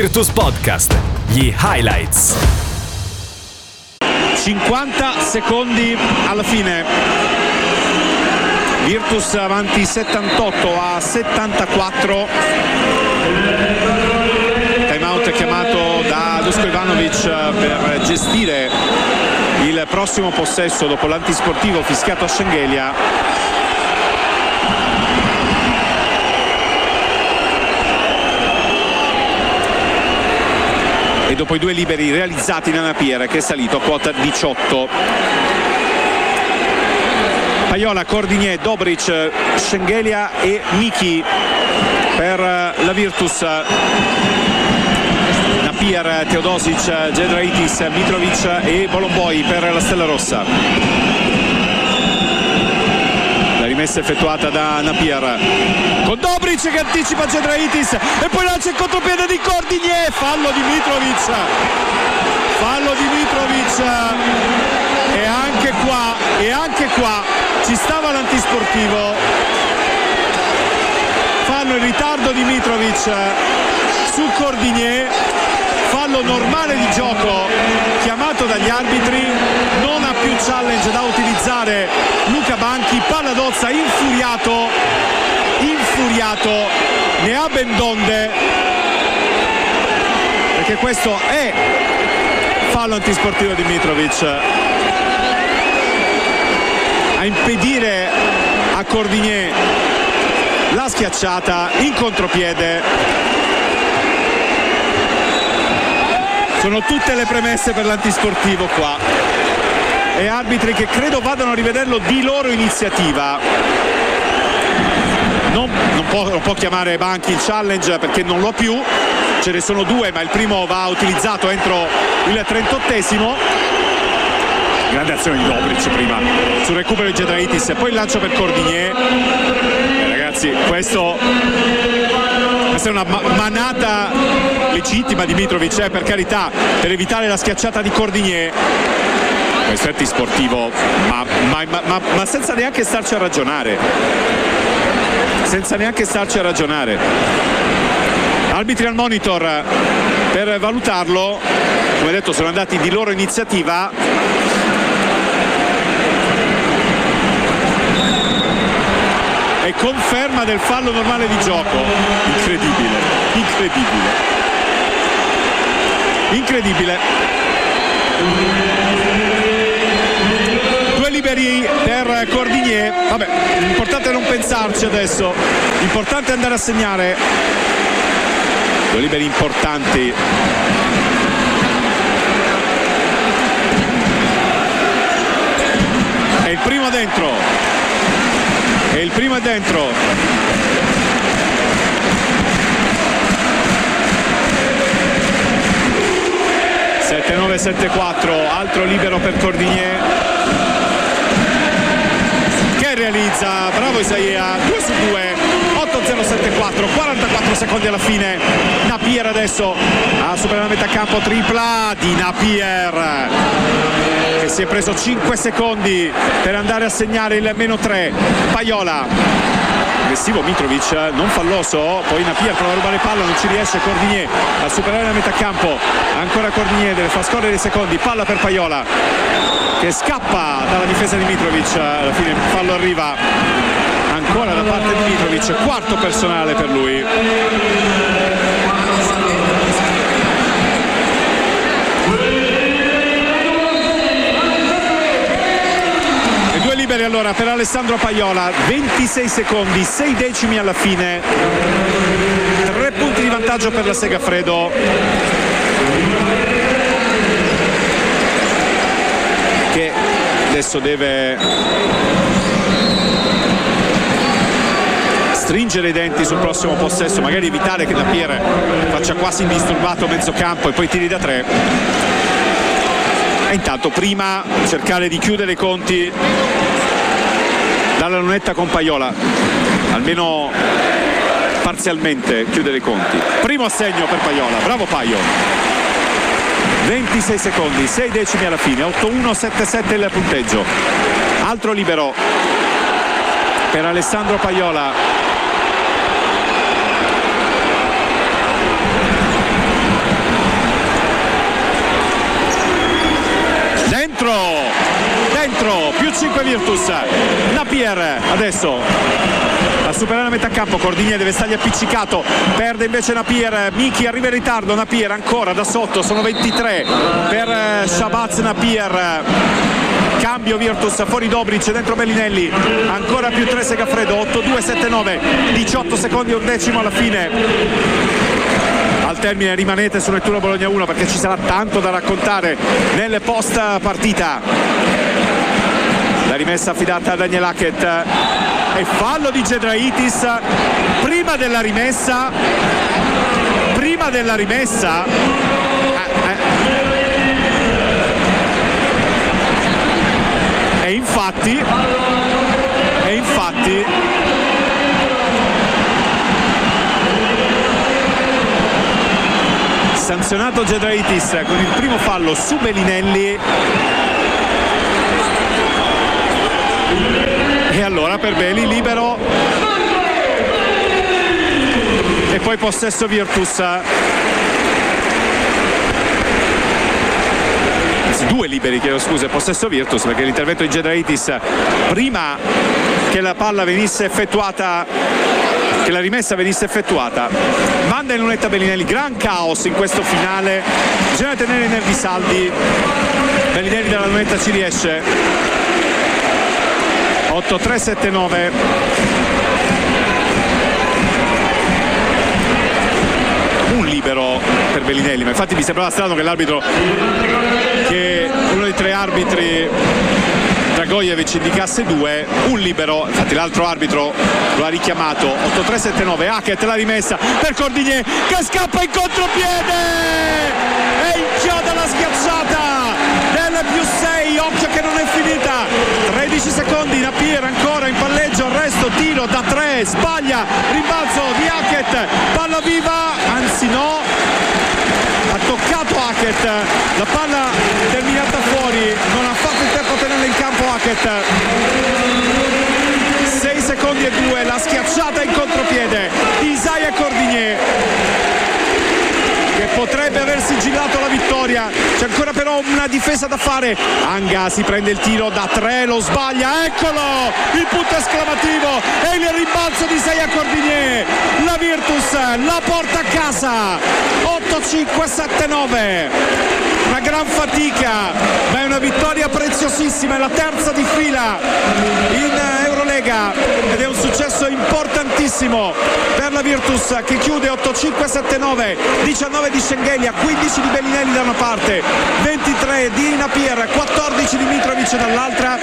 Virtus Podcast, gli highlights. 50 secondi alla fine. Virtus avanti 78 a 74. Time out chiamato da Dusko Ivanovic per gestire il prossimo possesso dopo l'antisportivo fischiato a Schengelia. Dopo i due liberi realizzati da Napier che è salito a quota 18 Paiola, Cordinier, Dobric, Schengelia e Miki per la Virtus. Napier, Teodosic, Gedraitis, Mitrovic e Bolomboi per la Stella Rossa rimessa effettuata da Napier. Con Dobric che anticipa Gedraitis e poi lancia il contropiede di Cordigné fallo di Mitrovic fallo di Mitrovic e anche qua e anche qua ci stava l'antisportivo. Fallo in ritardo di Mitrovic su Cordigné fallo normale di gioco chiamato dagli arbitri. Non più challenge da utilizzare Luca Banchi palla d'ozza infuriato infuriato ne ha ben donde. Perché questo è fallo antisportivo di Mitrovic. A impedire a Cordigné la schiacciata in contropiede. Sono tutte le premesse per l'antisportivo qua e arbitri che credo vadano a rivederlo di loro iniziativa. Non, non, può, non può chiamare Banchi il challenge perché non lo ha più. Ce ne sono due ma il primo va utilizzato entro il 38esimo grande azione di Dobric prima sul recupero di Gedraitis e poi il lancio per Cordigné eh, ragazzi questo questa è una manata legittima di Mitrovic eh, per carità per evitare la schiacciata di Cordigné questo è antisportivo ma, ma, ma, ma senza neanche starci a ragionare. Senza neanche starci a ragionare. Arbitri al monitor per valutarlo come detto sono andati di loro iniziativa. E conferma del fallo normale di gioco. Incredibile incredibile. Incredibile liberi per Cordigné vabbè l'importante è non pensarci adesso. L'importante è andare a segnare. Due liberi importanti. E il primo dentro. E il primo è dentro altro libero per Cordigné realizza. Bravo Isaia 2 su 2 8-0-7-4 44 secondi alla fine. Napier adesso a superare la metà campo tripla di Napier che si è preso 5 secondi per andare a segnare il meno 3 Paiola. Aggressivo Mitrovic non falloso. Poi Napier prova a rubare palla non ci riesce. Cordigné a superare la metà campo. Ancora Cordigné deve far scorrere i secondi. Palla per Paiola che scappa dalla difesa di Mitrovic. Alla fine il fallo arriva ancora da parte di Mitrovic. Quarto personale per lui liberi allora per Alessandro Paiola 26 secondi 6 decimi alla fine. 3 punti di vantaggio per la Segafredo che adesso deve stringere i denti sul prossimo possesso magari evitare che la Pier faccia quasi indisturbato mezzo campo e poi tiri da tre. E intanto prima cercare di chiudere i conti dalla lunetta con Paiola almeno parzialmente chiudere i conti primo assegno per Paiola bravo Paio 26 secondi, 6 decimi alla fine, 8-1-7-7 il punteggio. Altro libero per Alessandro Paiola. Dentro! 8-5 Virtus. Napier adesso a superare la metà campo Cordigné deve stargli appiccicato perde invece Napier Miki arriva in ritardo Napier ancora da sotto sono 23 per eh, Shabazz Napier. Cambio Virtus fuori Dobric dentro Bellinelli ancora più 3 Segafredo 8-2-7-9 18 secondi e un decimo alla fine. Al termine rimanete su Nettuno Bologna 1 perché ci sarà tanto da raccontare nelle post partita la rimessa affidata a Daniel Hackett. E fallo di Gedraitis prima della rimessa. Prima della rimessa. Eh, eh. e infatti e infatti sanzionato Gedraitis con il primo fallo su Bellinelli e allora per Beli libero. E poi possesso Virtus due liberi chiedo scuse possesso Virtus perché l'intervento di Gedraitis prima che la palla venisse effettuata che la rimessa venisse effettuata manda in lunetta Bellinelli. Gran caos in questo finale. Bisogna tenere i nervi saldi. Bellinelli dalla lunetta ci riesce 8-3-7-9 un libero per Bellinelli ma infatti mi sembrava strano che l'arbitro che uno dei tre arbitri Dragojevic indicasse due, un libero, infatti l'altro arbitro lo ha richiamato, 8-3-7-9, Hackett la rimessa per Cordigné che scappa in contropiede! E inchioda la schiacciata del più 6, occhio che non è finita, 13 secondi, Napier ancora in palleggio, arresto, tiro da 3, sbaglia, rimbalzo di Hackett, palla viva, anzi no, ha toccato Hackett, la palla terminata fuori, non ha fatto il tempo a tenerla in campo Hackett. 6 secondi e 2, la schiacciata in contropiede di Isaiah Cordigné che potrebbe aver sigillato la vittoria c'è ancora una difesa da fare. Anga si prende il tiro da 3 lo sbaglia eccolo! Il punto esclamativo e il rimbalzo di Isaiah Cordigné la Virtus la porta a casa. 8-5-7-9 una gran fatica ma è una vittoria preziosissima è la terza di fila in Eurolega ed è un successo importantissimo per la Virtus che chiude 8-5-7-9 19 di Schengelia 15 di Bellinelli da una parte 23 di Napier 14 di Mitrovic dall'altra